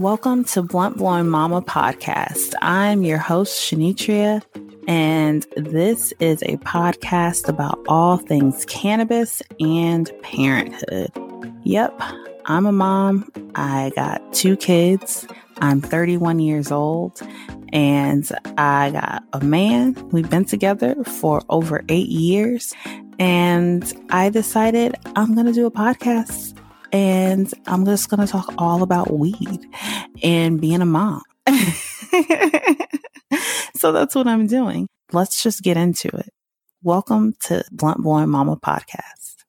Welcome to Blunt Blowing Mama podcast. I'm your host, Shanitria, and this is a podcast about all things cannabis and parenthood. Yep, I'm a mom. I got two kids. I'm 31 years old, and I got a man. We've been together for over eight years, and I decided I'm going to do a podcast and I'm just going to talk all about weed and being a mom. so that's what I'm doing. Let's just get into it. Welcome to Blunt Blowing Mama podcast.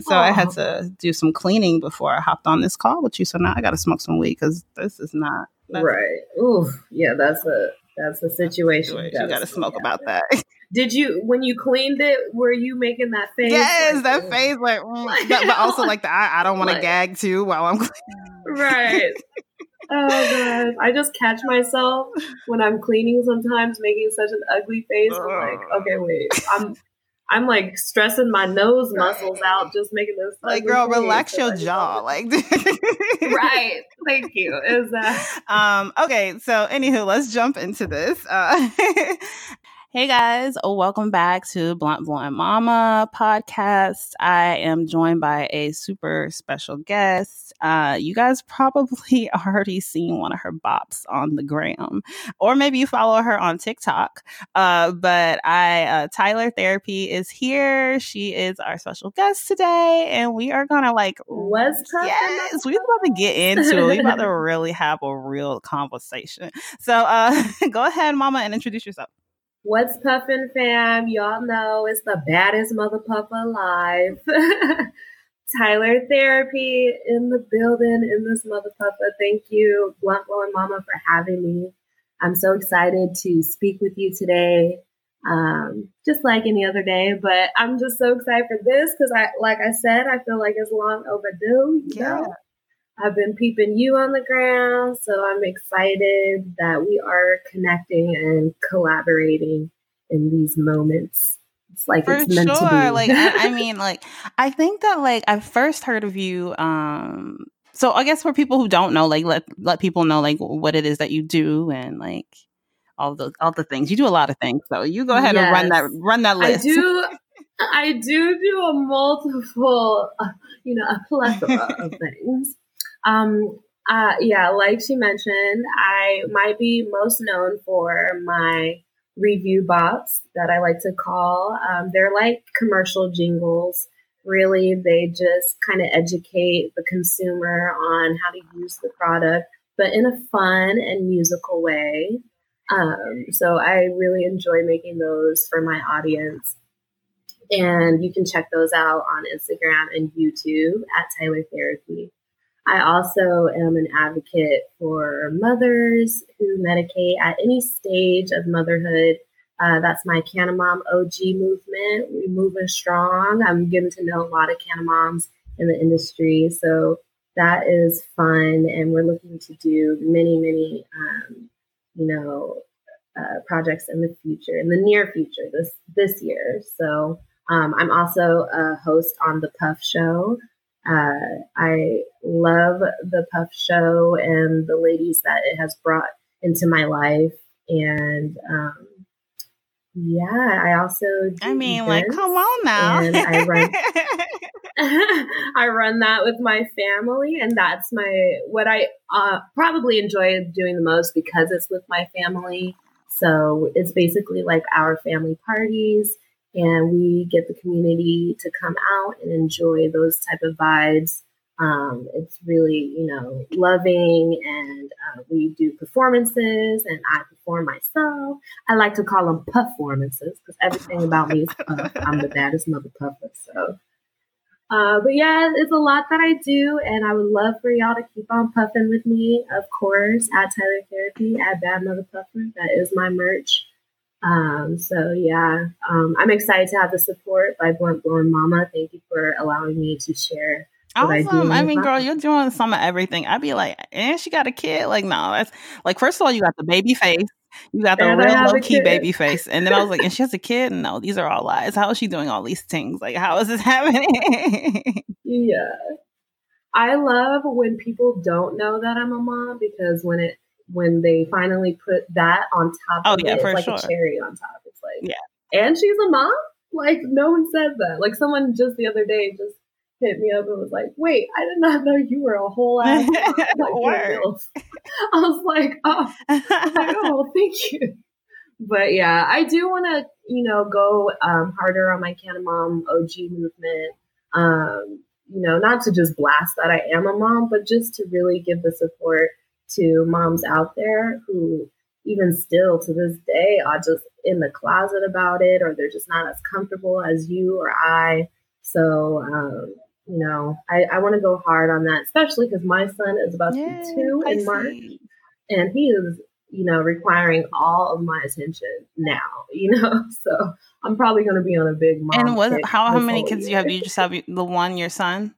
So Aww. I had to do some cleaning before I hopped on this call with you. So now I got to smoke some weed because this is not right. Ooh, yeah, that's a that's a situation. You got to smoke about that. Did you when you cleaned it? Were you making that face? Yes, like, that face, like, mm, like but, but, also like the I, I don't want to like, gag too while I'm cleaning. right. oh god, I just catch myself when I'm cleaning sometimes making such an ugly face. I'm like, okay, wait, I'm I'm like stressing my nose muscles out just making this. Like, girl, relax your jaw. Like, right. Thank you. Is that um okay? So, anywho, let's jump into this. Uh, Hey guys, oh, welcome back to Blunt Blowing Mama podcast. I am joined by a super special guest. Uh, you guys probably already seen one of her bops on the gram, or maybe you follow her on TikTok. Uh, but I, uh, Tyler Therapy is here. She is our special guest today, and we are gonna like, what's yes, we're about to get into it. We're about to really have a real conversation. So, uh, go ahead, Mama, and introduce yourself. What's puffin' fam? Y'all know it's the baddest mother puffer alive. Tyler Therapy in the building in this mother. Thank you, Blunt Blowing Mama, for having me. I'm so excited to speak with you today. Um, just like any other day, but I'm just so excited for this because I, like I said, I feel like it's long overdue. yeah. Know? I've been peeping you on the ground, so I'm excited that we are connecting and collaborating in these moments. It's like For it's meant sure. to be. like I, I mean, like I think that like I first heard of you. Um, so I guess for people who don't know, like let let people know like what it is that you do and like all the all the things you do. A lot of things. So you go ahead yes. and run that run that list. I do. I do do a multiple, uh, you know, a plethora of things. Um, uh, yeah, like she mentioned, I might be most known for my review bops that I like to call. Um, they're like commercial jingles. Really, they just kind of educate the consumer on how to use the product, but in a fun and musical way. Um, so I really enjoy making those for my audience. And you can check those out on Instagram and YouTube at Tyler Therapy. I also am an advocate for mothers who medicate at any stage of motherhood. Uh, that's my Canna Mom OG movement. We moving strong. I'm getting to know a lot of Canna Moms in the industry, so that is fun. And we're looking to do many, many, um, you know, uh, projects in the future, in the near future, this this year. So um, I'm also a host on the Puff Show. Uh, I love the Puff Show and the ladies that it has brought into my life. And um, yeah, I also. I mean, like, come on now. I run. I run that with my family, and that's my what I uh, probably enjoy doing the most because it's with my family. So it's basically like our family parties and we get the community to come out and enjoy those type of vibes. Um, it's really, you know, loving, and uh, we do performances, and I perform myself. I like to call them performances because everything about me is puff. I'm the baddest mother puffer. So, uh, but yeah, it's a lot that I do, and I would love for y'all to keep on puffing with me, of course, at Tyler Therapy at Bad Mother Puffer. That is my merch. Um, so yeah, um, I'm excited to have the support by Blunt Blowing Mama. Thank you for allowing me to share. Awesome. I, I mean, girl, you're doing some of everything. I'd be like, and she got a kid. Like, no, that's like, first of all, you got the baby face. You got the and real low key baby face. And then I was like, and she has a kid? No, these are all lies. How is she doing all these things? Like, how is this happening? yeah. I love when people don't know that I'm a mom because when it when they finally put that on top oh, of yeah, it, for it's like sure. a cherry on top. It's like Yeah. And she's a mom? Like no one said that. Like someone just the other day just hit me up and was like, "Wait, I did not know you were a whole ass mom. Like, you're a Word. MILF." I was "Oh, like, oh, thank you." But yeah, I do want to, you know, go um, harder on my Canna Mom OG movement. Um, you know, not to just blast that I am a mom, but just to really give the support to moms out there who, even still to this day, are just in the closet about it, or they're just not as comfortable as you or I. So, um, you know, I, I want to go hard on that, especially because my son is about to be two in March Pisces. and he is you know requiring all of my attention now you know so i'm probably going to be on a big mom And what? How how many kids do you have? Do you just have the one, your son?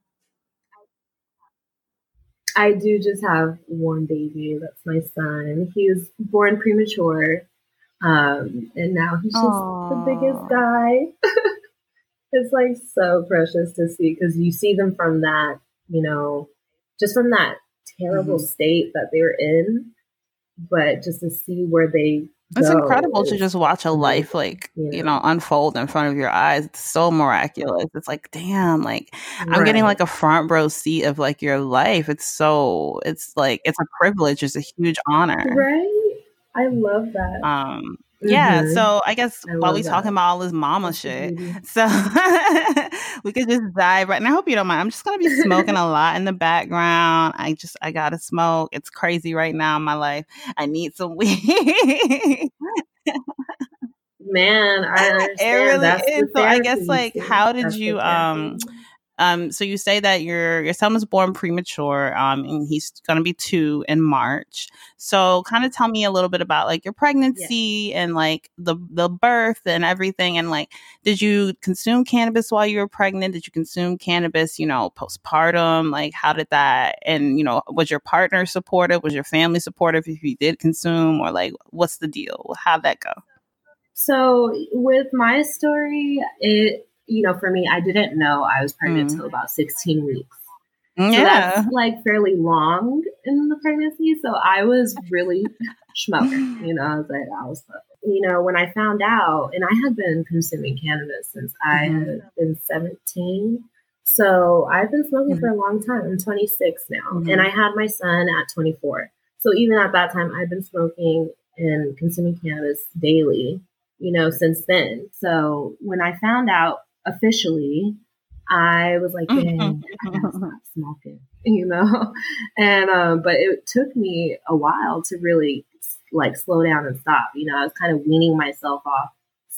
I do just have one baby. That's my son. He was born premature um and now he's just the biggest guy. It's like so precious to see because you see them from that you know just from that terrible Mhm. state that they're in but just to see where they It's incredible to just watch a life like you you know? know unfold in front of your eyes. It's so miraculous. It's like, damn, like I'm getting like a front row seat of like your life. It's so it's like it's a privilege. It's a huge honor. Right? I love that. Um yeah, Mhm. so I guess I while we talking about all this mama shit, so we could just dive right. And I hope you don't mind. I'm just gonna be smoking a lot in the background. I just I gotta smoke. It's crazy right now in my life. I need some weed. Man, I it really That's is. So I guess like how did That's you um. Um so you say that your your son was born premature um and he's going to be 2 in March. So kind of tell me a little bit about like your Yes. pregnancy and like the the birth and everything and like did you consume cannabis while you were pregnant? Did you consume cannabis, you know, postpartum? Like how did that and you know, was your partner supportive? Was your family supportive if you did consume or like what's the deal? How'd that go? So with my story, it you know, for me, I didn't know I was pregnant Mm. until about 16 weeks. So Yeah. that's like fairly long in the pregnancy. So I was really smoking, you know, I was like, I was. You know, when I found out, and I had been consuming cannabis since I Mhm. had been 17. So I've been smoking Mhm. for a long time. I'm 26 now, Mhm. and I had my son at 24. So even at that time, I've been smoking and consuming cannabis daily, you know, since then. So when I found out officially, I was like, dang, I gotta stop smoking, you know? And, um, but it took me a while to really like slow down and stop. You know, I was kind of weaning myself off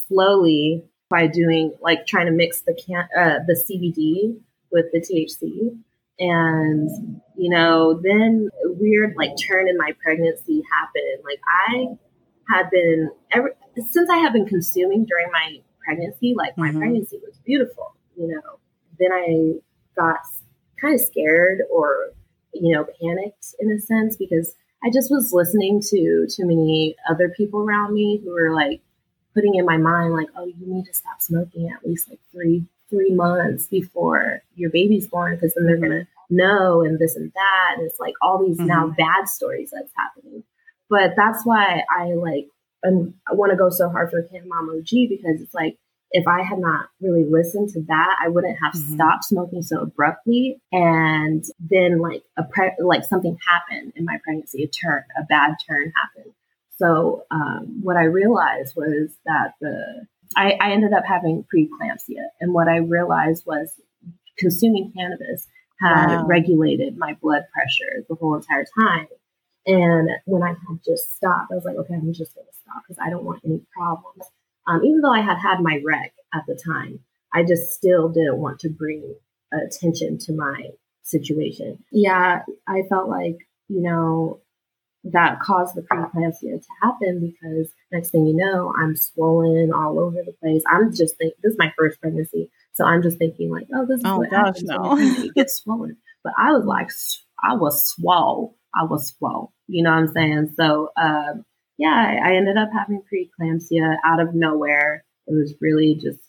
slowly by doing like trying to mix the can, uh, the CBD with the THC. And, you know, then a weird like turn in my pregnancy happened. Like I had been ever since I have been consuming during my pregnancy, like my Mhm. pregnancy was beautiful, you know. Then I got kind of scared or, you know, panicked in a sense because I just was listening to too many other people around me who were like putting in my mind like, oh, you need to stop smoking at least like three three months before your baby's born because then they're gonna know and this and that and it's like all these now bad stories that's happening. But that's why I like and I want to go so hard for Canna Mom OG because it's like if I had not really listened to that, I wouldn't have Mhm. stopped smoking so abruptly. And then like a pre- like something happened in my pregnancy, a turn, a bad turn happened. So um, what I realized was that the I, I ended up having preeclampsia, and what I realized was consuming cannabis had Wow. regulated my blood pressure the whole entire time. And when I had just stopped, I was like, okay, I'm just going to stop because I don't want any problems. Um, even though I had had my rec at the time, I just still didn't want to bring attention to my situation. Yeah, I felt like, you know, that caused the preeclampsia to happen because next thing you know, I'm swollen all over the place. I'm just thinking, this is my first pregnancy. So I'm just thinking like, oh, this is Oh, what gosh, happens no. You get swollen. But I was like, I was swole. I was swole. You know what I'm saying? So, um, yeah, I, I ended up having preeclampsia out of nowhere. It was really just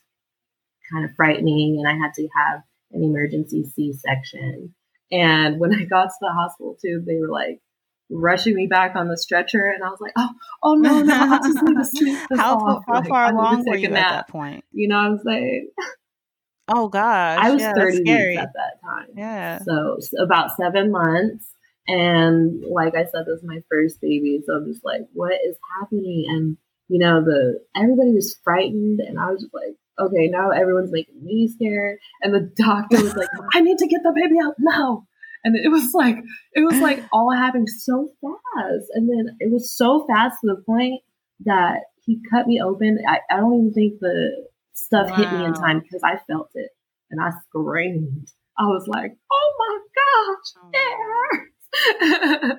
kind of frightening, and I had to have an emergency C-section. And when I got to the hospital too, they were like rushing me back on the stretcher, and I was like, "Oh, oh no, no, I just need to sleep." how, off. how like, far along were you at that point? You know what I'm saying? Oh gosh, I was yeah, 30 weeks at that time. Yeah, so about seven months. And like I said, this is my first baby, so I'm just like, what is happening? And you know, the everybody was frightened, and I was just like, okay, now everyone's making me scared. And the doctor was like, I need to get the baby out now. And it was like, it was like all happening so fast. And then it was so fast to the point that he cut me open. I, I don't even think the stuff wow. hit me in time because I felt it and I screamed. I was like, oh my gosh, oh.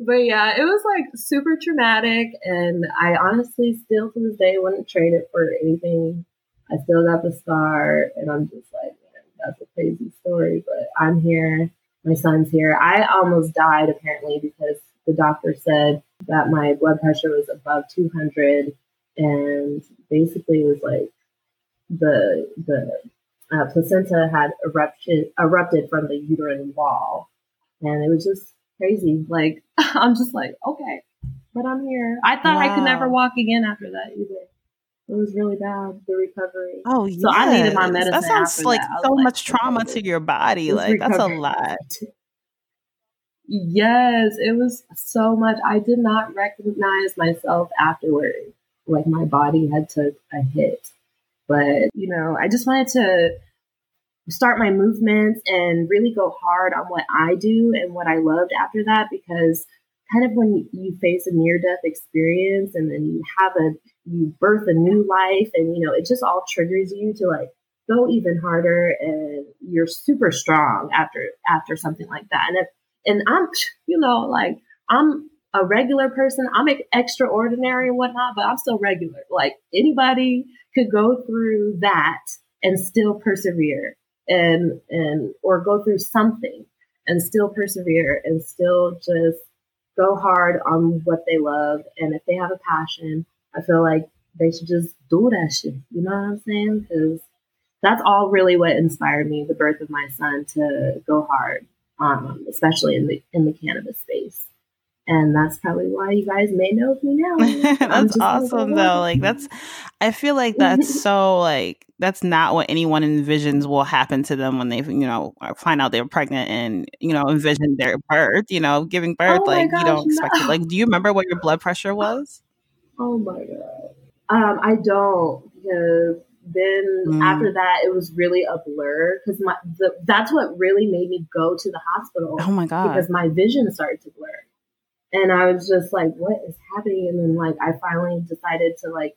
but yeah, it was like super traumatic. And I honestly still to this day wouldn't trade it for anything I still got the scar, and I'm just like, man, that's a crazy story. But I'm here. My son's here. I almost died apparently because the doctor said that my blood pressure was above 200, and basically was like the the uh, placenta had erupted erupted from the uterine wall, and it was just crazy. Like I'm just like, okay, but I'm here. I thought wow. I could never walk again after that either. It was really bad, the recovery. Oh, yeah. So I needed my medicine. That sounds like that. so like, much trauma to your body. Like, that's a lot. Yes, it was so much. I did not recognize myself afterward. Like my body had took a hit. But, you know, I just wanted to start my movements and really go hard on what I do and what I loved after that because kind of when you face a near death experience and then you have a you birth a new life and you know it just all triggers you to like go even harder and you're super strong after after something like that. And if and i'm you know like i'm a regular person. I'm extraordinary and whatnot but i'm still regular. Like anybody could go through that and still persevere and and or go through something and still persevere and still just go hard on what they love and if they have a passion I feel like they should just do that shit. You know what I'm saying? Because that's all really what inspired me, the birth of my son, to go hard, um, especially in the in the cannabis space. And that's probably why you guys may know of me now. that's awesome though. Like that's I feel like that's so like that's not what anyone envisions will happen to them when they you know find out they're pregnant and you know envision their birth, you know, giving birth. Oh like gosh, you don't expect no. it. Like do you remember what your blood pressure was? Oh my god. Um, I don't because then mm. after that it was really a blur because my the, that's what really made me go to the hospital. Oh my god! Because my vision started to blur, and I was just like, "What is happening?" And then like I finally decided to like,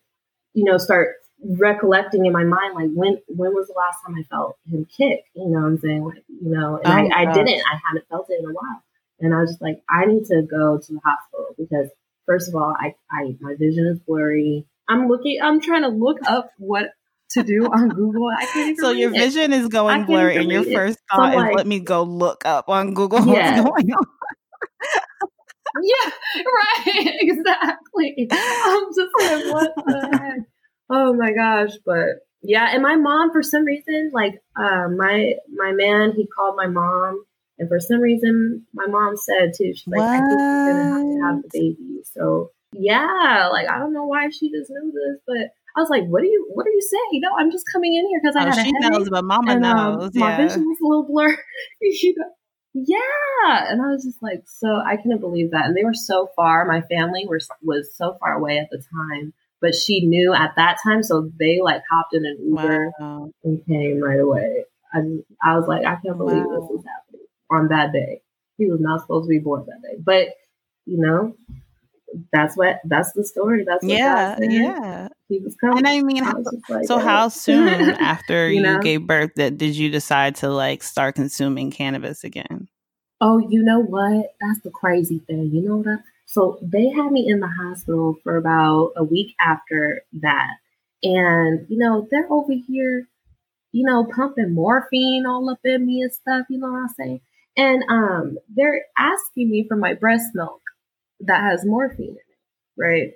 you know, start recollecting in my mind like when when was the last time I felt him kick? You know what I'm saying? Like you know, and oh I, I didn't. I hadn't felt it in a while, and I was just like, I need to go to the hospital because First of all, I, I my vision is blurry. I'm looking. I'm trying to look up what to do on Google. I can't so your vision is going blurry, and your first thought so is, like, "Let me go look up on Google yeah. what's going on." yeah, right. Exactly. I'm just like, what the heck? Oh my gosh! But yeah, and my mom, for some reason, like uh, my my man, he called my mom and for some reason, my mom said too, she's like, what? I think you're gonna have to have the baby. So yeah, like I don't know why she just knew this, but I was like, "What do you? What are you saying?" No, I'm just coming in here because I oh, had a she headache, knows, but Mama and, um, knows. my vision was a little blurry. Yeah, and I was just like, so I couldn't believe that. And they were so far. My family were was so far away at the time, but she knew at that time, so they like hopped in an Uber wow. and came right away. I, I was like, I can't believe wow. this is happening on that day. He was not supposed to be born that day. But, you know, that's what that's the story. That's yeah, yeah. He was coming. And I mean, how, like, so how soon after you, know? gave birth that did you decide to like start consuming cannabis again? Oh, you know what? That's the crazy thing. You know what? So they had me in the hospital for about a week after that, and you know they're over here, you know, pumping morphine all up in me and stuff. You know what I'm saying? And um, they're asking me for my breast milk that has morphine in it, right?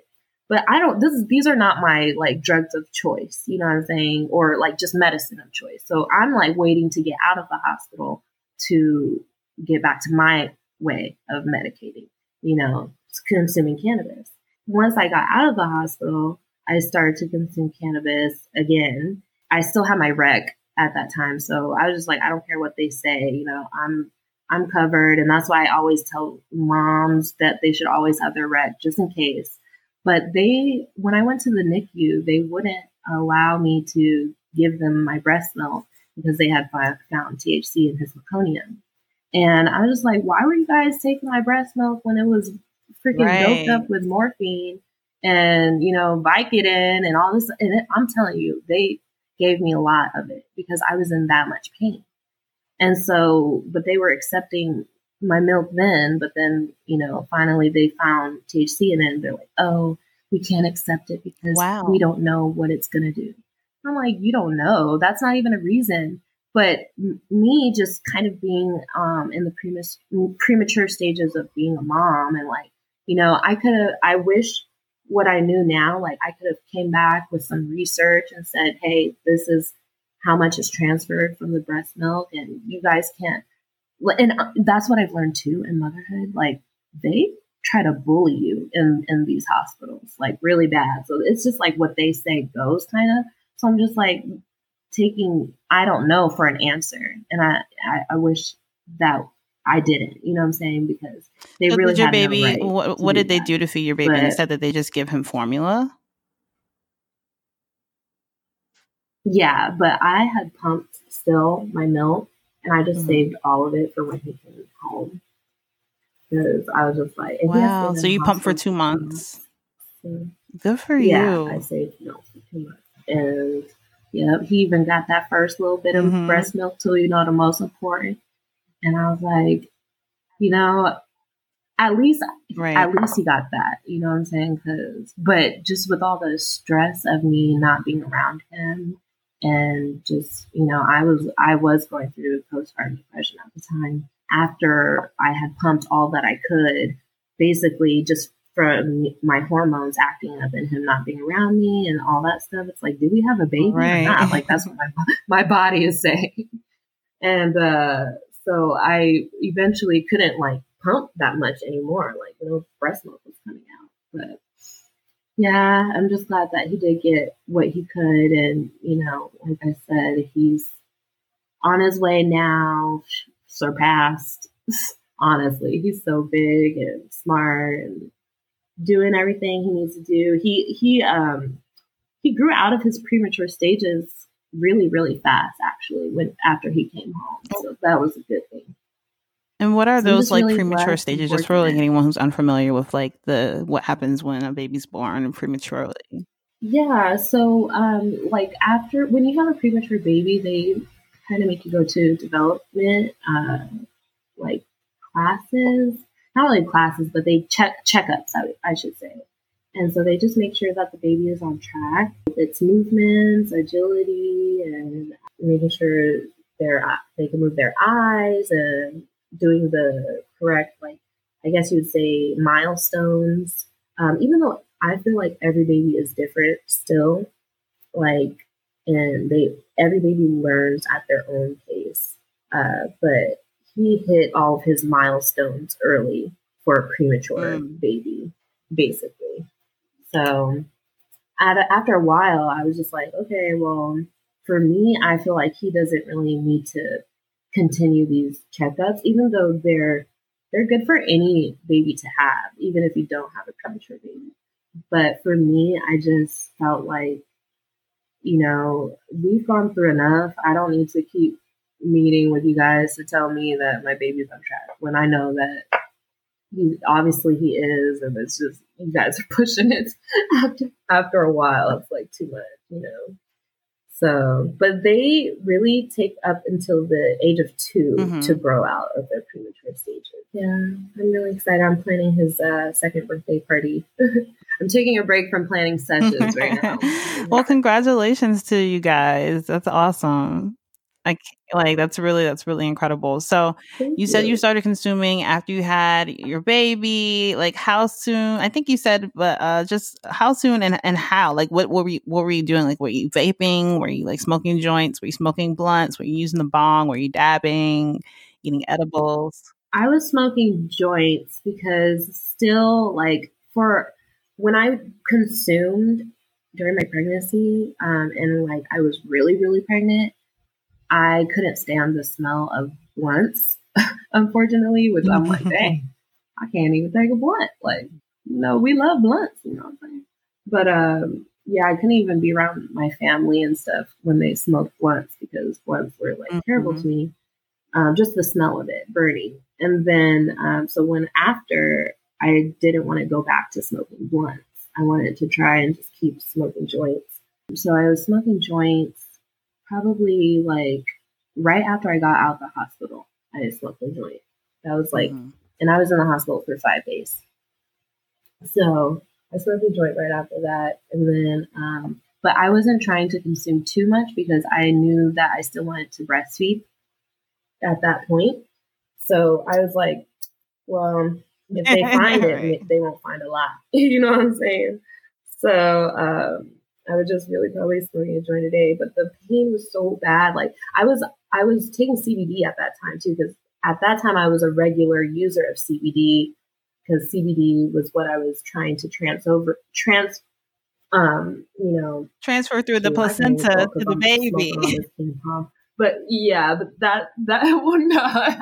But I don't. This these are not my like drugs of choice. You know what I'm saying? Or like just medicine of choice. So I'm like waiting to get out of the hospital to get back to my way of medicating, you know, consuming cannabis. Once I got out of the hospital, I started to consume cannabis again. I still had my rec at that time, so I was just like, I don't care what they say, you know, I'm I'm covered, and that's why I always tell moms that they should always have their rec just in case. But they, when I went to the NICU, they wouldn't allow me to give them my breast milk because they had found THC in his meconium. And I was just like, why were you guys taking my breast milk when it was freaking right. doped up with morphine and, you know, Vicodin and all this? And it, I'm telling you, they gave me a lot of it because I was in that much pain. And so, but they were accepting my milk then, but then, you know, finally they found THC and then they're like, oh, we can't accept it because wow. we don't know what it's going to do. I'm like, you don't know. That's not even a reason. But m- me just kind of being um, in the premis- premature stages of being a mom and like, you know, I could have, I wish what I knew now, like I could have came back with some research and said, hey, this is how much is transferred from the breast milk and you guys can't. And uh, that's what I've learned too in motherhood. Like they try to bully you in, in these hospitals, like really bad. So it's just like what they say goes kind of. So I'm just like taking, I don't know for an answer. And I, I, I wish that I didn't, you know what I'm saying? Because they so really your baby. No right what, what did they do to feed your baby? But, Instead that they just give him formula. Yeah, but I had pumped still my milk, and I just mm-hmm. saved all of it for when he came home because I was just like, wow. So you pumped for two months. So, Good for yeah, you. I saved milk for two months, and yeah, he even got that first little bit of mm-hmm. breast milk too. You know, the most important. And I was like, you know, at least, right. at least he got that. You know what I'm saying? Because, but just with all the stress of me not being around him, and just you know, I was I was going through postpartum depression at the time. After I had pumped all that I could, basically just from my hormones acting up and him not being around me and all that stuff. It's like, do we have a baby right. or not? Like that's what my my body is saying. And uh, so I eventually couldn't like pump that much anymore. Like no breast milk was coming out. But yeah, I'm just glad that he did get what he could, and you know, like I said, he's on his way now, surpassed. Honestly, he's so big and smart and doing everything he needs to do. He he um he grew out of his premature stages really really fast actually when after he came home. So that was a good thing. And what are so those like really premature stages? Just for like anyone who's unfamiliar with like the what happens when a baby's born prematurely. Yeah, so um like after when you have a premature baby, they kind of make you go to development uh like classes not really classes, but they check checkups, I, I should say. And so they just make sure that the baby is on track with its movements, agility, and making sure they're they can move their eyes and doing the correct, like I guess you would say, milestones. Um, even though I feel like every baby is different still, like, and they every baby learns at their own pace. Uh, but he hit all of his milestones early for a premature mm. baby, basically. So at a, after a while, I was just like, okay, well, for me, I feel like he doesn't really need to continue these checkups, even though they're they're good for any baby to have, even if you don't have a premature baby. But for me, I just felt like, you know, we've gone through enough. I don't need to keep meeting with you guys to tell me that my baby's on track when I know that he obviously he is, and it's just you guys are pushing it after after a while. It's like too much, you know. So, but they really take up until the age of 2 mm-hmm. to grow out of their premature stages. Yeah, I'm really excited. I'm planning his uh, second birthday party. I'm taking a break from planning sessions right now. well, congratulations to you guys. That's awesome. I like that's really that's really incredible. So Thank you said you. you started consuming after you had your baby. Like how soon? I think you said, but uh, just how soon and and how? Like what, what were you what were you doing? Like were you vaping? Were you like smoking joints? Were you smoking blunts? Were you using the bong? Were you dabbing? eating edibles? I was smoking joints because still like for when I consumed during my pregnancy, um, and like I was really, really pregnant, I couldn't stand the smell of blunts, unfortunately, which I'm like, dang, I can't even take a blunt. Like, you know, we love blunts, you know what I'm saying? But um, yeah, I couldn't even be around my family and stuff when they smoked blunts because blunts were like mm-hmm. terrible to me. Um, just the smell of it burning. And then, um, so when after I didn't want to go back to smoking blunts, I wanted to try and just keep smoking joints. So I was smoking joints probably like right after I got out of the hospital. I smoked a joint. That was like, mm-hmm. and I was in the hospital for five days. So I smoked a joint right after that. And then, um, but I wasn't trying to consume too much because I knew that I still wanted to breastfeed at that point. So I was like, well, if they find it, they won't find a lot. you know what I'm saying? So um, I was just really probably a joint a day, but the pain was so bad. Like I was, I was taking CBD at that time too, because at that time I was a regular user of CBD because CBD was what I was trying to trans over trans um you know transfer through the placenta to the baby. But yeah, but that that would not.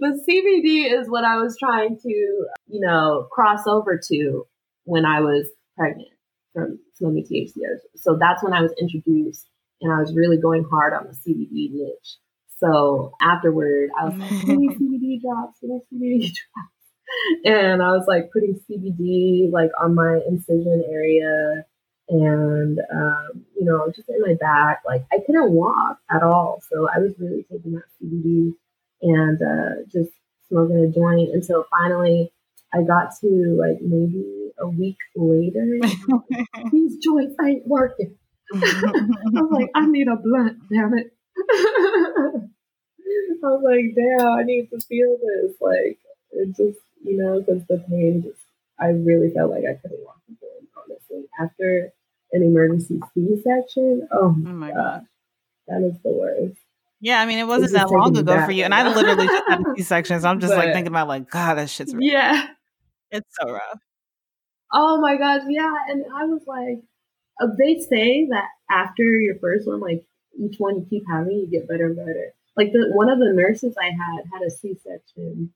but CBD is what I was trying to you know cross over to when I was pregnant from smoking THC. So that's when I was introduced, and I was really going hard on the CBD niche. So afterward, I was like, CBD drops, CBD drops and I was like putting CBD like on my incision area and um, you know just in my back like i couldn't walk at all so i was really taking that cbd and uh, just smoking a joint until finally i got to like maybe a week later these joints ain't working I'm like i need a blunt damn it i was like damn i need to feel this like it just you know, because the pain just, I really felt like I couldn't walk again, honestly. After an emergency C section, oh, oh my God, God, that is the worst. Yeah, I mean, it wasn't that long ago for you. And I literally just had a C section. So I'm just but, like thinking about, like, God, that shit's really Yeah. It's so rough. Oh my gosh. Yeah. And I was like, uh, they say that after your first one, like each one you keep having, you get better and better. Like the one of the nurses I had had a C section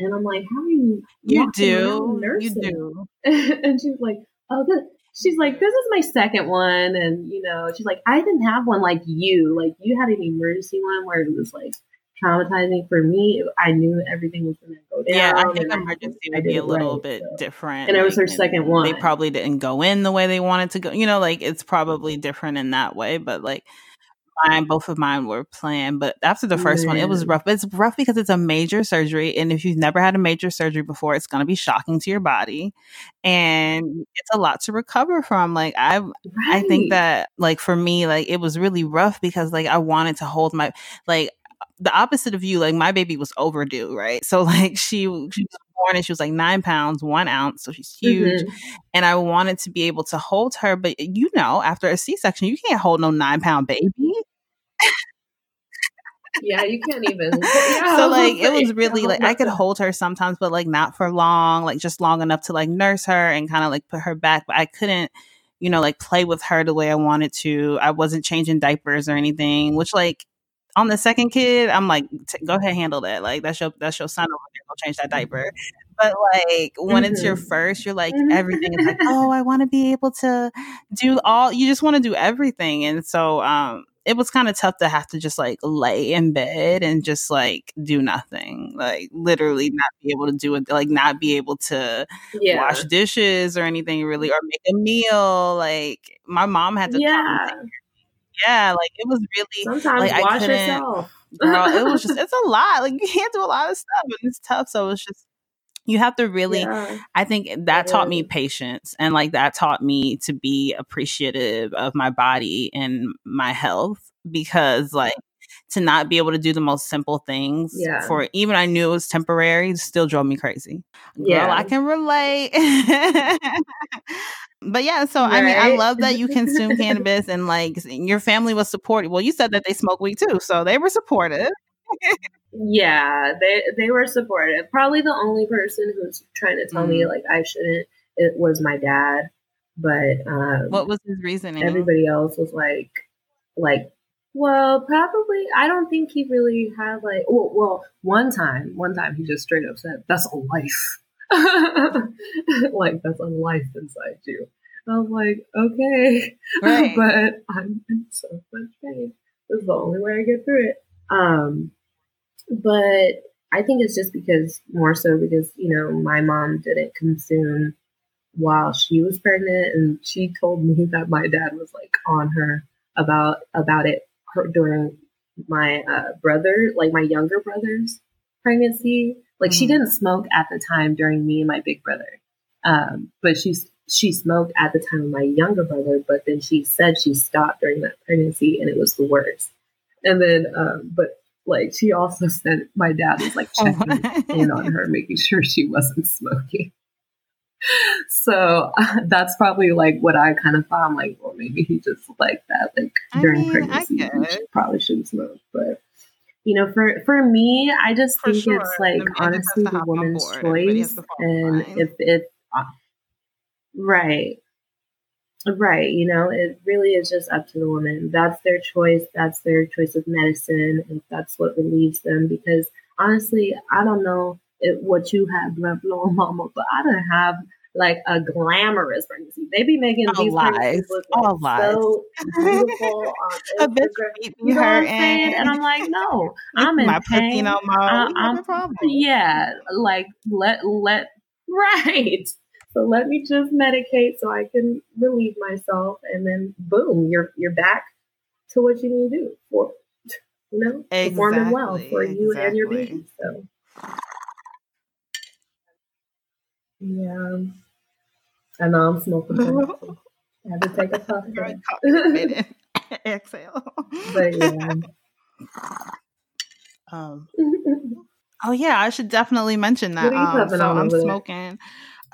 and I'm like, how are you? You do. You do. and she's like, oh, this, she's like, this is my second one. And, you know, she's like, I didn't have one like you. Like, you had an emergency one where it was like traumatizing for me. I knew everything was going to go down. Yeah, I think emergency would be a little right, bit so. different. And like, it was her second one. They probably didn't go in the way they wanted to go. You know, like, it's probably different in that way. But, like, mine, both of mine were planned, but after the first one, it was rough. But it's rough because it's a major surgery, and if you've never had a major surgery before, it's going to be shocking to your body, and it's a lot to recover from. Like I, right. I think that like for me, like it was really rough because like I wanted to hold my like the opposite of you. Like my baby was overdue, right? So like she she was born and she was like nine pounds one ounce so she's huge mm-hmm. and i wanted to be able to hold her but you know after a c-section you can't hold no nine pound baby yeah, you can't even. Yeah, so like it was really like I could hold her sometimes, but like not for long, like just long enough to like nurse her and kind of like put her back. But I couldn't, you know, like play with her the way I wanted to. I wasn't changing diapers or anything, which like on the second kid, I'm like, go ahead, handle that. Like that's your that's your son over there. Go change that diaper. But like when mm-hmm. it's your mm-hmm. first, you're like mm-hmm. everything is like, oh, I want to be able to do all. You just want to do everything, and so um, it was kind of tough to have to just like lay in bed and just like do nothing like literally not be able to do it like not be able to yeah. wash dishes or anything really or make a meal like my mom had to yeah yeah like it was really sometimes like, wash yourself girl it was just it's a lot like you can't do a lot of stuff and it's tough so it's just you have to really yeah. i think that taught me patience and like that taught me to be appreciative of my body and my health because like to not be able to do the most simple things yeah. for even I knew it was temporary still drove me crazy. Girl, yeah. I can relate. but yeah, so right. I mean I love that you consume cannabis and like your family was supportive. Well, you said that they smoke weed too, so they were supportive. yeah, they they were supportive. Probably the only person who's trying to tell mm. me like I shouldn't it was my dad. But um, what was his reasoning? Everybody else was like, like, well, probably. I don't think he really had like. Well, well, one time, one time he just straight up said, "That's a life." like that's a life inside you. I was like, okay, right. but I'm in so much pain. This is the only way I get through it. Um, but I think it's just because more so because you know my mom didn't consume while she was pregnant, and she told me that my dad was like on her about about it during my uh, brother, like my younger brother's pregnancy. Like mm-hmm. she didn't smoke at the time during me and my big brother, um, but she she smoked at the time of my younger brother. But then she said she stopped during that pregnancy, and it was the worst. And then, um, but like she also said, my dad was like checking in on her, making sure she wasn't smoking so uh, that's probably like what I kind of thought. I'm like, well, maybe he just like that, like during mean, pregnancy, probably shouldn't smoke. But you know, for for me, I just for think sure. it's like honestly the woman's choice, and if it, uh, right, right, you know, it really is just up to the woman. That's their choice. That's their choice of medicine, and that's what relieves them. Because honestly, I don't know it, what you have left on mama, but I don't have like a glamorous pregnancy. They be making All these lies. look like All so beautiful on Instagram. You know what I'm saying? And I'm like, no, I'm in my pain. My, I, am problem. Yeah, like let let right. So let me just medicate so I can relieve myself, and then boom, you're you're back to what you need to do for you know exactly. performing well for you exactly. and your baby. So. Yeah. I know I'm smoking. I had to take a puff. Exhale. But yeah. Um, oh yeah, I should definitely mention that. Um, so I'm smoking.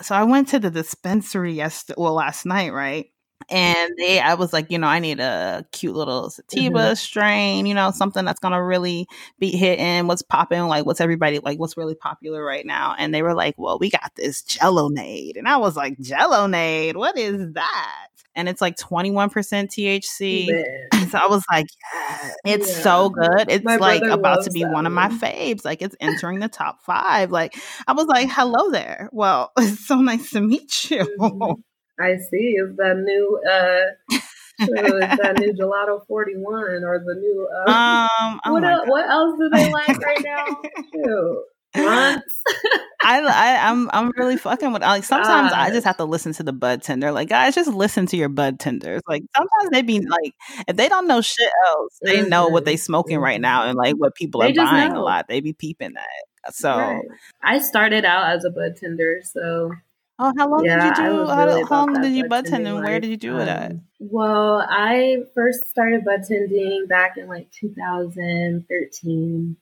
So I went to the dispensary yesterday, well, last night, right? And they i was like you know i need a cute little sativa mm-hmm. strain you know something that's gonna really be hitting what's popping like what's everybody like what's really popular right now and they were like well we got this Gelonade, and i was like Gelonade, what is that and it's like 21% THC. Man. So I was like, yeah, it's yeah. so good. It's my like about to be one, one of my faves. Like it's entering the top five. Like I was like, hello there. Well, it's so nice to meet you. Mm-hmm. I see. Is that new? Uh, is that new gelato forty one or the new? Uh, um, oh what, else, what else do they like right now? I, I I'm I'm really fucking with like sometimes God. I just have to listen to the bud tender. Like guys, just listen to your bud tenders. Like sometimes they be like if they don't know shit else, they mm-hmm. know what they smoking right now and like what people they are buying know. a lot. They be peeping that. So right. I started out as a bud tender, so Oh, how long yeah, did you do? How, really how long did you bud tend and where did you do it at? Um, well, I first started bud tending back in like 2013.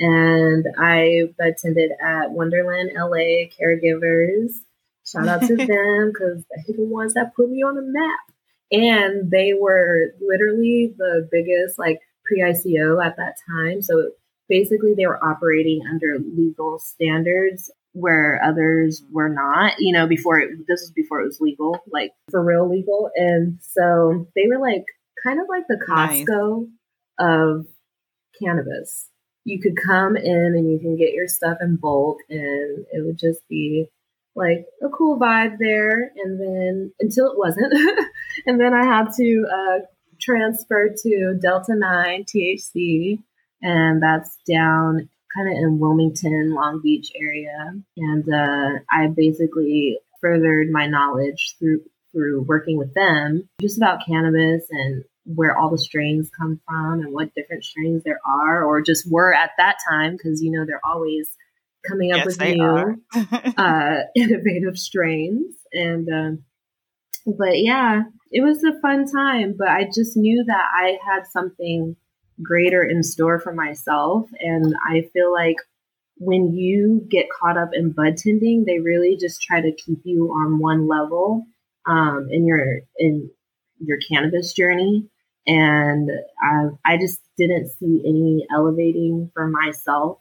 And I bud tended at Wonderland LA Caregivers. Shout out to them because they're the ones that put me on the map. And they were literally the biggest like pre ICO at that time. So basically, they were operating under legal standards where others were not, you know, before it, this was before it was legal, like for real legal. And so they were like kind of like the Costco nice. of cannabis. You could come in and you can get your stuff in bulk and it would just be like a cool vibe there. And then until it wasn't. and then I had to uh, transfer to Delta 9 THC and that's down kind of in Wilmington, Long Beach area. And uh, I basically furthered my knowledge through through working with them just about cannabis and where all the strains come from and what different strains there are or just were at that time because you know they're always coming up yes, with new uh, innovative strains and um, but yeah it was a fun time but i just knew that i had something greater in store for myself. And I feel like when you get caught up in bud tending, they really just try to keep you on one level um, in your in your cannabis journey. And I, I just didn't see any elevating for myself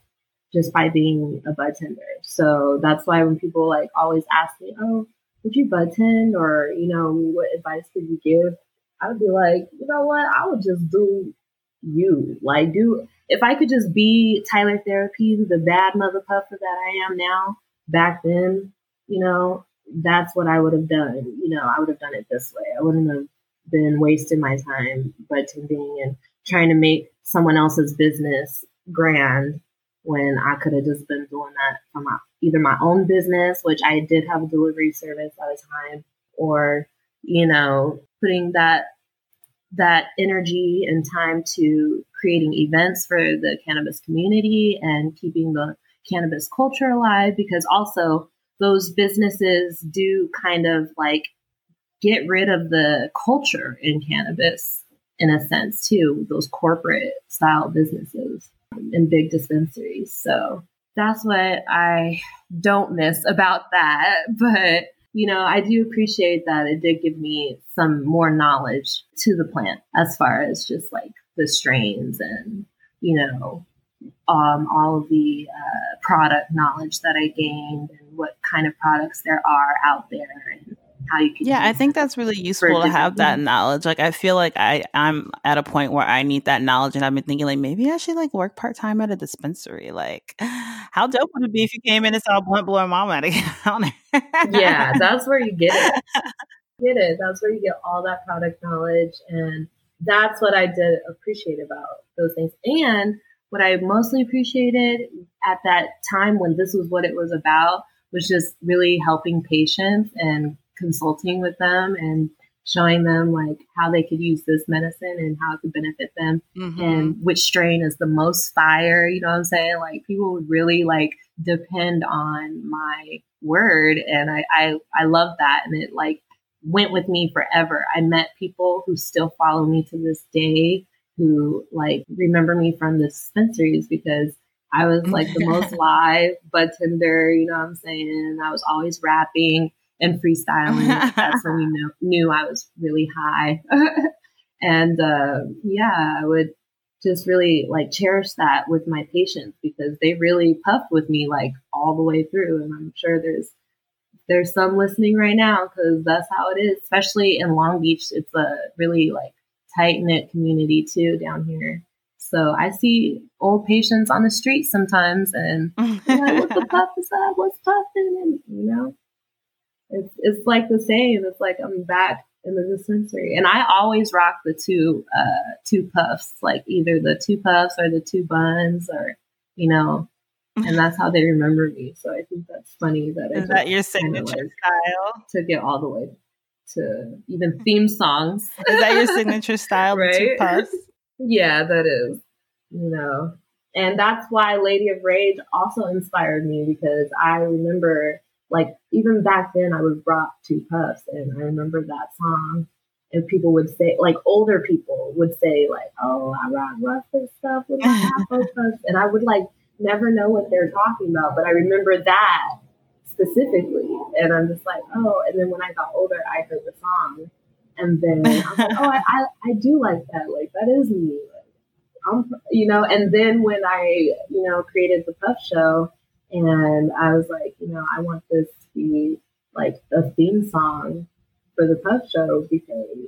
just by being a bud tender. So that's why when people like always ask me, oh, would you bud tend or, you know, what advice could you give? I would be like, you know what? I would just do you. Like, do if I could just be Tyler Therapy, the bad mother puffer that I am now, back then, you know, that's what I would have done. You know, I would have done it this way. I wouldn't have been wasting my time tending and trying to make someone else's business grand when I could have just been doing that for my either my own business, which I did have a delivery service at the time, or you know, putting that that energy and time to creating events for the cannabis community and keeping the cannabis culture alive because also those businesses do kind of like get rid of the culture in cannabis in a sense too those corporate style businesses and big dispensaries. So that's what i don't miss about that but you know i do appreciate that it did give me some more knowledge to the plant as far as just like the strains and you know um, all of the uh, product knowledge that i gained and what kind of products there are out there and how you can. Yeah, I think that's really useful to have that knowledge. Like, I feel like I I'm at a point where I need that knowledge, and I've been thinking like maybe I should like work part time at a dispensary. Like, how dope would it be if you came in and saw Blunt Blowin Mama at a counter? yeah, that's where you get it. Get it. That's where you get all that product knowledge, and that's what I did appreciate about those things. And what I mostly appreciated at that time when this was what it was about was just really helping patients and consulting with them and showing them like how they could use this medicine and how it could benefit them mm-hmm. and which strain is the most fire you know what i'm saying like people would really like depend on my word and i i, I love that and it like went with me forever i met people who still follow me to this day who like remember me from the dispensaries because I was like the most live bud tender, you know what I'm saying? I was always rapping and freestyling. That's when we knew, knew I was really high. and uh, yeah, I would just really like cherish that with my patients because they really puffed with me like all the way through. And I'm sure there's there's some listening right now because that's how it is, especially in Long Beach. It's a really like tight knit community too down here. So I see old patients on the street sometimes and like, what the puff is that? What's puffing? And you know, it's it's like the same. It's like I'm back in the dispensary, and I always rock the two uh two puffs, like either the two puffs or the two buns, or you know, and that's how they remember me. So I think that's funny that is that your signature like style to get all the way to even theme songs. Is that your signature style? right? two puffs. Yeah, that is. You know, and that's why Lady of Rage also inspired me because I remember like even back then I was brought to puffs and I remember that song and people would say like older people would say like, Oh, I rock rough and stuff with my Afro puffs and I would like never know what they're talking about, but I remember that specifically. And I'm just like, oh, and then when I got older I heard the song and then I was like, Oh, I, I, I do like that. Like that is me. Like, I'm you know, and then when I, you know, created the puff show and I was like, you know, I want this to be like a theme song for the Puff Show because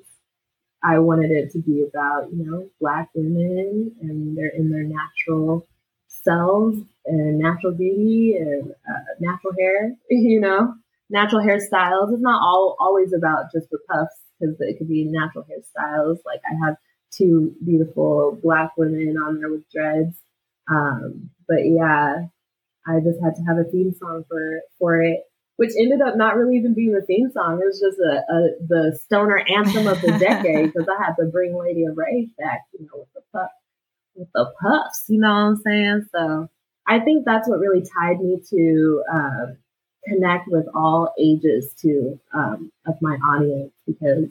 I wanted it to be about, you know, Black women and they're in their natural selves and natural beauty and uh, natural hair, you know, natural hairstyles. It's not all always about just the puffs because it could be natural hairstyles. Like I have two beautiful Black women on there with dreads. Um, but yeah, I just had to have a theme song for for it, which ended up not really even being a theme song. It was just a, a the stoner anthem of the decade because I had to bring Lady of Rage back, you know, with the puff, with the puffs. You know what I'm saying? So I think that's what really tied me to um, connect with all ages to um, of my audience because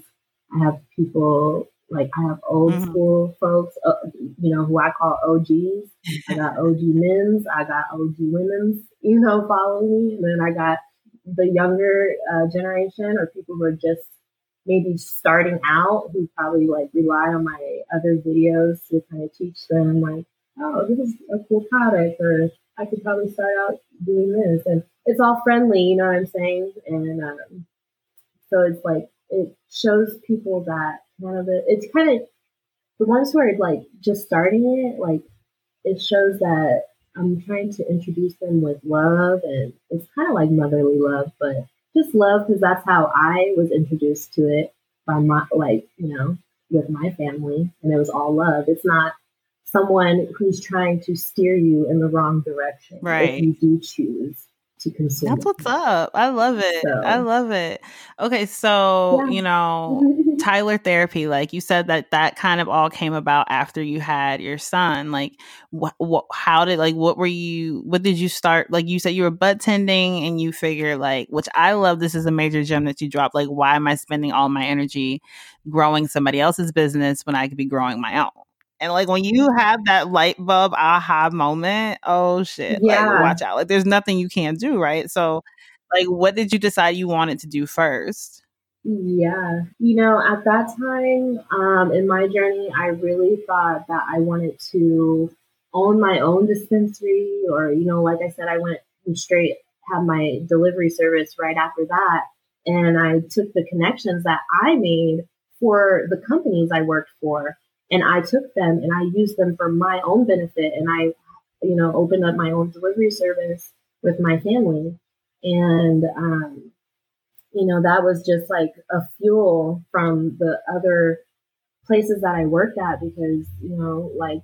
I have people like I have old mm-hmm. school folks, uh, you know, who I call OGs. I got OG men's, I got OG women's, you know, following me, and then I got the younger uh, generation or people who are just maybe starting out who probably like rely on my other videos to kind of teach them like, oh, this is a cool product, or I could probably start out doing this, and it's all friendly, you know what I'm saying? And um, so it's like it shows people that kind of it's kind of the ones who are like just starting it, like it shows that I'm trying to introduce them with love, and it's kind of like motherly love, but just love because that's how I was introduced to it by my like you know with my family, and it was all love. It's not someone who's trying to steer you in the wrong direction right. if you do choose to consume. That's what's up. I love it. So. I love it. Okay, so yeah. you know, Tyler therapy, like you said that that kind of all came about after you had your son. Like, what, what, how did, like, what were you, what did you start? Like, you said you were bud tending, and you figure, like, which I love. This is a major gem that you dropped. Like, why am I spending all my energy growing somebody else's business when I could be growing my own? And like when you have that light bulb aha moment, oh shit, yeah. like watch out. Like there's nothing you can't do, right? So like what did you decide you wanted to do first? Yeah. You know, at that time, um, in my journey, I really thought that I wanted to own my own dispensary or, you know, like I said, I went straight have my delivery service right after that. And I took the connections that I made for the companies I worked for and I took them and I used them for my own benefit. And I, you know, opened up my own delivery service with my family. And, um, you know, that was just like a fuel from the other places that I worked at because, you know, like,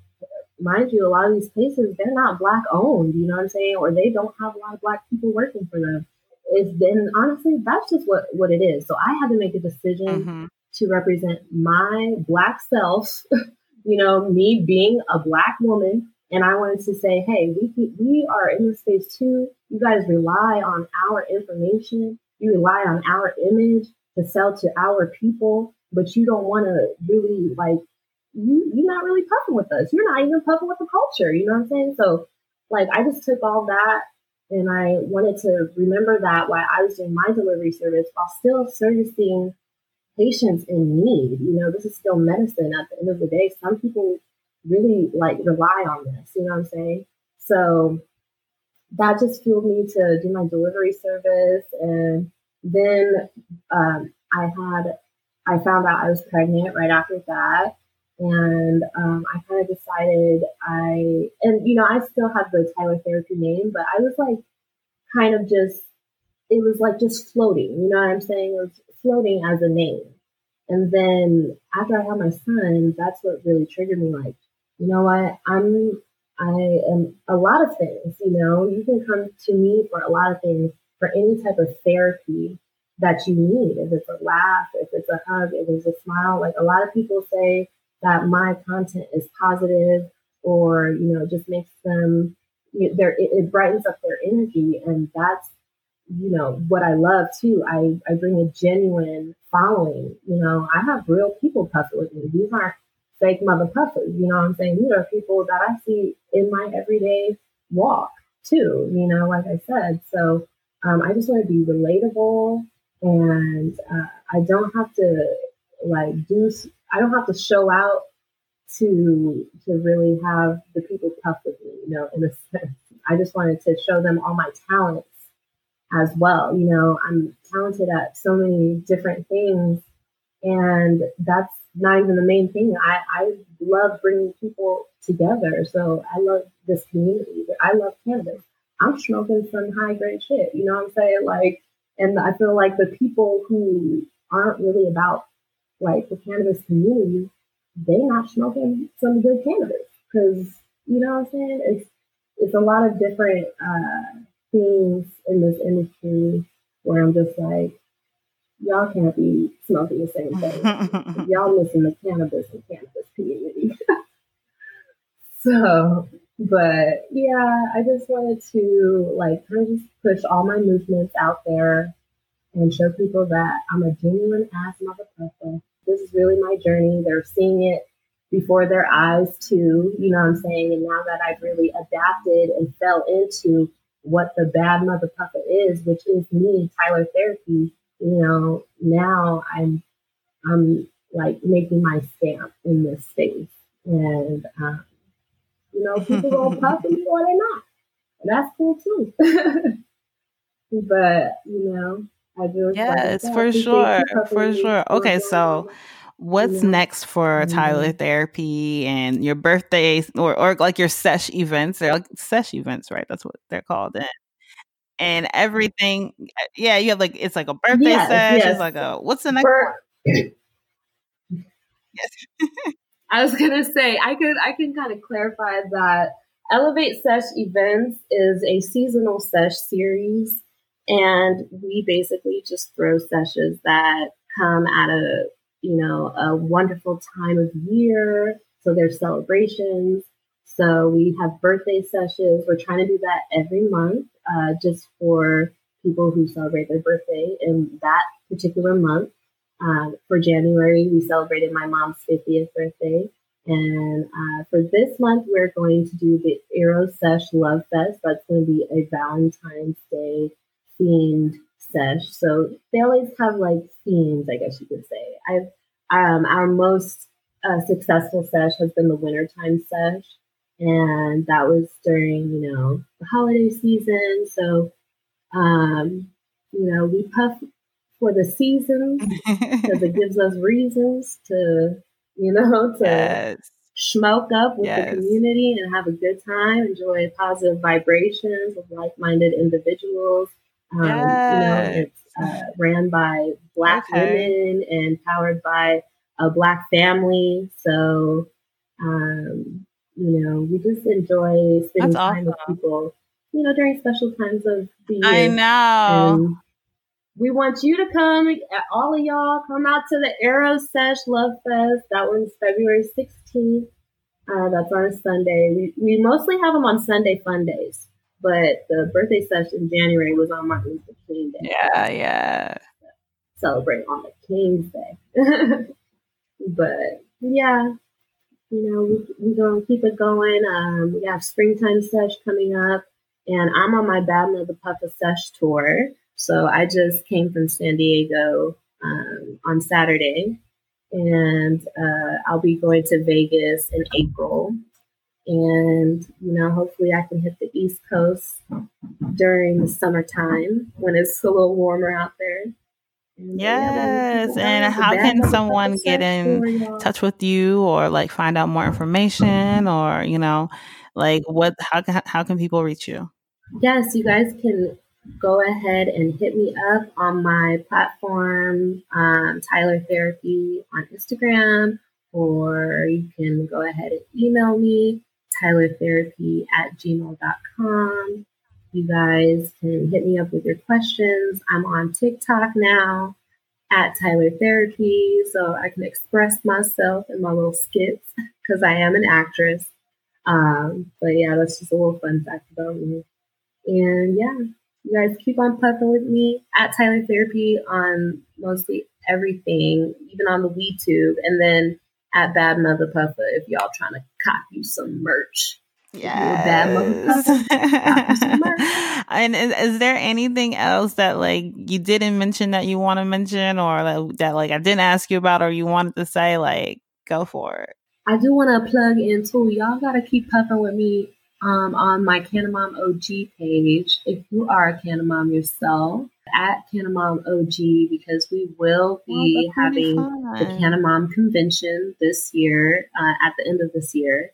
mind you, a lot of these places, they're not black owned, you know what I'm saying? Or they don't have a lot of black people working for them. It's been honestly, that's just what, what it is. So I had to make a decision mm-hmm to represent my Black self, you know, me being a Black woman. And I wanted to say, hey, we, we are in this space too. You guys rely on our information, you rely on our image to sell to our people, but you don't want to really like, you, you're not really puffing with us. You're not even puffing with the culture. You know what I'm saying? So, like, I just took all that and I wanted to remember that while I was doing my delivery service while still servicing patients in need. You know, this is still medicine at the end of the day. Some people really like rely on this, you know what I'm saying? So that just fueled me to do my delivery service. And then um, I had, I found out I was pregnant right after that. And um, I kind of decided I, and you know, I still have the Tyler Therapy name, but I was like kind of just, it was like just floating, you know what I'm saying? It was floating as a name. And then after I had my son, that's what really triggered me. Like, you know what? I'm, I am a lot of things, you know, you can come to me for a lot of things, for any type of therapy that you need. If it's a laugh, if it's a hug, if it's a smile. Like a lot of people say that my content is positive or, you know, just makes them, you it, it brightens up their energy. And that's you know, what I love too, I, I bring a genuine following. You know, I have real people puffing with me. These aren't fake mother puffers. You know what I'm saying? These are people that I see in my everyday walk too, you know, like I said. So um, I just want to be relatable and uh, I don't have to like do, I don't have to show out to to really have the people puff with me, you know, in a sense. I just wanted to show them all my talents as well. You know, I'm talented at so many different things, and that's not even the main thing. I, I love bringing people together. So I love this community. I love cannabis. I'm smoking some high grade shit. You know what I'm saying? Like, and I feel like the people who aren't really about like the cannabis community, they not smoking some good cannabis because you know what I'm saying. It's it's a lot of different uh, things in this industry where I'm just like, y'all can't be smoking the same thing. y'all missing the cannabis and cannabis community. so, but yeah, I just wanted to like kind of just push all my movements out there and show people that I'm a genuine ass motherfucker. This is really my journey. They're seeing it before their eyes too, you know what I'm saying? And now that I've really adapted and fell into what the bad mother puffer is, which is me, Tyler Therapy, you know, now I'm I'm like making my stamp in this space. And, um, you know, people go puff and people are not. And that's cool too. but, you know, I do. Yes, like, for sure. For sure. Okay, so what's yeah. next for mm-hmm. Tyler Therapy and your birthdays or, or like your sesh events? They're like sesh events, right? That's what they're called. And, and everything. Yeah, you have like, it's like a birthday yes, sesh. Yes. It's like a, what's the next for, one? yes. I was gonna say I could I can kind of clarify that Elevate Sesh Events is a seasonal sesh series, and we basically just throw sessions that come at a you know a wonderful time of year. So there's celebrations. So we have birthday sessions. We're trying to do that every month, uh, just for people who celebrate their birthday in that particular month. Um, for January, we celebrated my mom's 50th birthday. And uh, for this month, we're going to do the Eros Sesh Love Fest. That's going to be a Valentine's Day themed sesh. So they always have like themes, I guess you could say. I've um, our most uh, successful sesh has been the wintertime sesh, and that was during you know the holiday season. So um, you know we puff for the season because it gives us reasons to, you know, to yes. smoke up with yes. the community and have a good time, enjoy positive vibrations with like-minded individuals. Um, yes. You know, it's uh, ran by Black okay. women and powered by a Black family. So, um, you know, we just enjoy spending That's time awesome. with people, you know, during special times of the year. I know. And, we want you to come, all of y'all, come out to the Arrow Sesh Love Fest. That one's February 16th. Uh, that's on a Sunday. We, we mostly have them on Sunday fun days, but the birthday session in January was on Martin Luther King Day. Yeah, yeah. Celebrate on the King's Day. but yeah, you know, we, we're going to keep it going. Um, we have springtime sesh coming up, and I'm on my Bad Mother Puffa sesh tour. So I just came from San Diego um, on Saturday, and uh, I'll be going to Vegas in April. And, you know, hopefully I can hit the East Coast during the summertime when it's a little warmer out there. And yes. And how can someone get in touch with you or like find out more information or, you know, like what, how can, how can people reach you? Yes, you guys can go ahead and hit me up on my platform, um, Tyler Therapy on Instagram, or you can go ahead and email me, tylertherapy at gmail.com. You guys can hit me up with your questions. I'm on TikTok now at Tyler Therapy, so I can express myself in my little skits because I am an actress. Um, but yeah, that's just a little fun fact about me. And yeah, you guys keep on puffing with me at Tyler Therapy on mostly everything, even on the WeTube, and then at Bad Mother Puffa if y'all trying to copy some merch. Yes. and is, is, there anything else that like you didn't mention that you want to mention, or like, that like I didn't ask you about, or you wanted to say? Like, go for it. I do want to plug in too. Y'all gotta keep puffing with me um, on my Canna Mom OG page if you are a Canna Mom yourself at Canna Mom OG because we will be oh, having the Canna Mom convention this year uh, at the end of this year.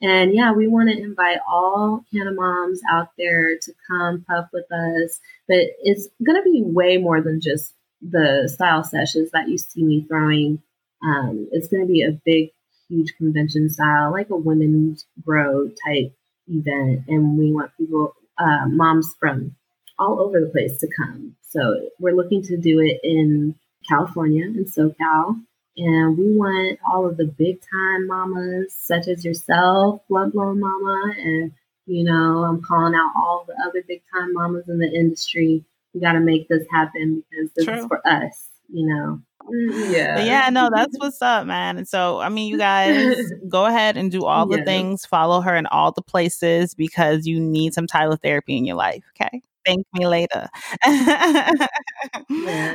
And yeah, we want to invite all Canna Moms out there to come puff with us. But it's going to be way more than just the style sessions that you see me throwing. Um, it's going to be a big, huge convention style, like a women's grow type event, and we want people, uh, moms from all over the place to come. So we're looking to do it in California, in SoCal, and we want all of the big time mamas, such as yourself, Blunt Blowin Mama, and you know, I'm calling out all the other big time mamas in the industry. We got to make this happen because this True. is for us, you know. Yeah. yeah, no, that's what's up, man. And so, I mean, you guys go ahead and do all the things, follow her in all the places because you need some Tyler therapy in your life. Okay. Thank me later. yes,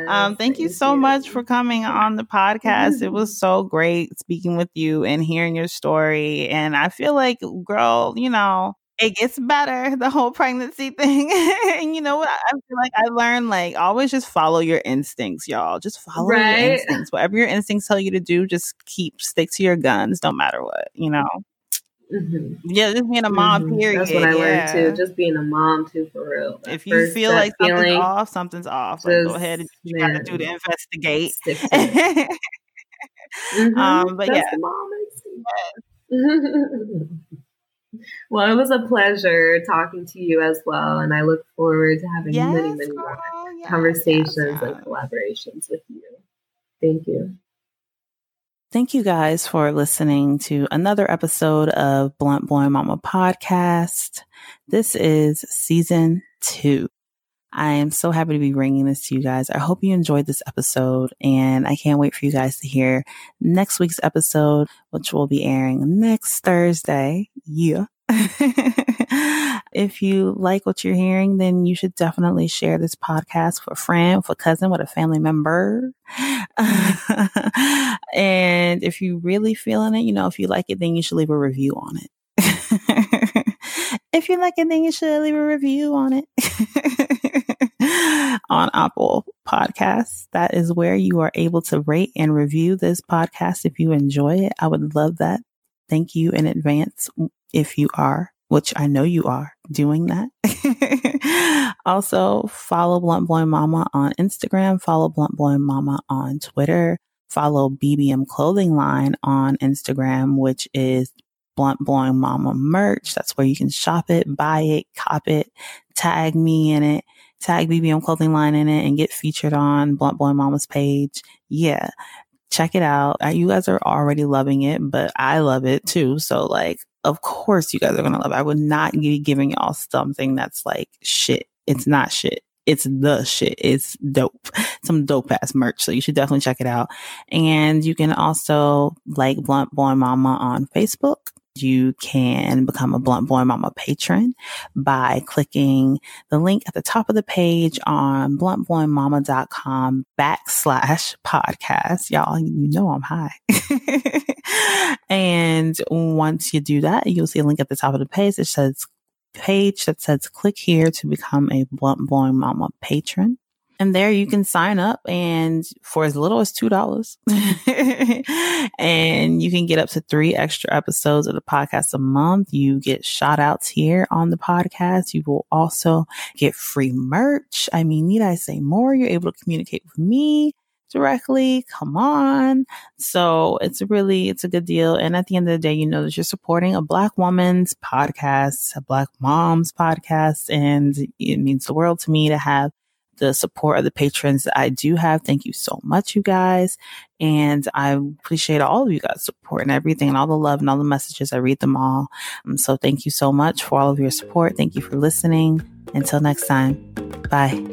um, thank, thank you so you. much for coming on the podcast. It was so great speaking with you and hearing your story. And I feel like, girl, you know, it gets better the whole pregnancy thing and you know what i feel like i learned like always just follow your instincts y'all just follow right? your instincts whatever your instincts tell you to do just keep stick to your guns no matter what you know mm-hmm. yeah just being a mom mm-hmm. period that's what i yeah. learned too just being a mom too for real that if you feel like something's off something's off like, go ahead and you man, gotta do the investigate mm-hmm. um but that's yeah well, it was a pleasure talking to you as well. And I look forward to having yes, many, many more yes, conversations yes, and collaborations with you. Thank you. Thank you guys for listening to another episode of Blunt Blowin Mama podcast. This is season two. I am so happy to be bringing this to you guys. I hope you enjoyed this episode and I can't wait for you guys to hear next week's episode, which will be airing next Thursday. Yeah. if you like what you're hearing, then you should definitely share this podcast with a friend, with a cousin, with a family member. and if you really feeling it, you know, if you like it, then you should leave a review on it. if you like it, then you should leave a review on it on Apple Podcasts. That is where you are able to rate and review this podcast if you enjoy it. I would love that. Thank you in advance if you are, which I know you are doing that. also, follow Blunt Blowin Mama on Instagram, follow Blunt Blowin Mama on Twitter, follow BBM Clothing Line on Instagram, which is Blunt Blowin Mama merch. That's where you can shop it, buy it, cop it, tag me in it, tag BBM Clothing Line in it, and get featured on Blunt Blowin Mama's page. Yeah. Check it out. You guys are already loving it, but I love it too. So like, of course you guys are going to love it. I would not be giving y'all something that's like shit. It's not shit it's the shit. It's dope. Some dope ass merch. So you should definitely check it out. And you can also like Blunt Blowin Mama on Facebook you can become a Blunt Blowin Mama patron by clicking the link at the top of the page on bluntblowingmama.com backslash podcast. Y'all, you know I'm high. and once you do that, you'll see a link at the top of the page that says page that says click here to become a Blunt Blowin Mama patron. And there you can sign up and for as little as $2. and you can get up to three extra episodes of the podcast a month. You get shout outs here on the podcast. You will also get free merch. I mean, need I say more? You're able to communicate with me directly. Come on. So it's really, it's a good deal. And at the end of the day, you know that you're supporting a black woman's podcast, a black mom's podcast. And it means the world to me to have the support of the patrons that I do have. Thank you so much, you guys. And I appreciate all of you guys' support and everything and all the love and all the messages. I read them all. Um, so thank you so much for all of your support. Thank you for listening. Until next time, bye.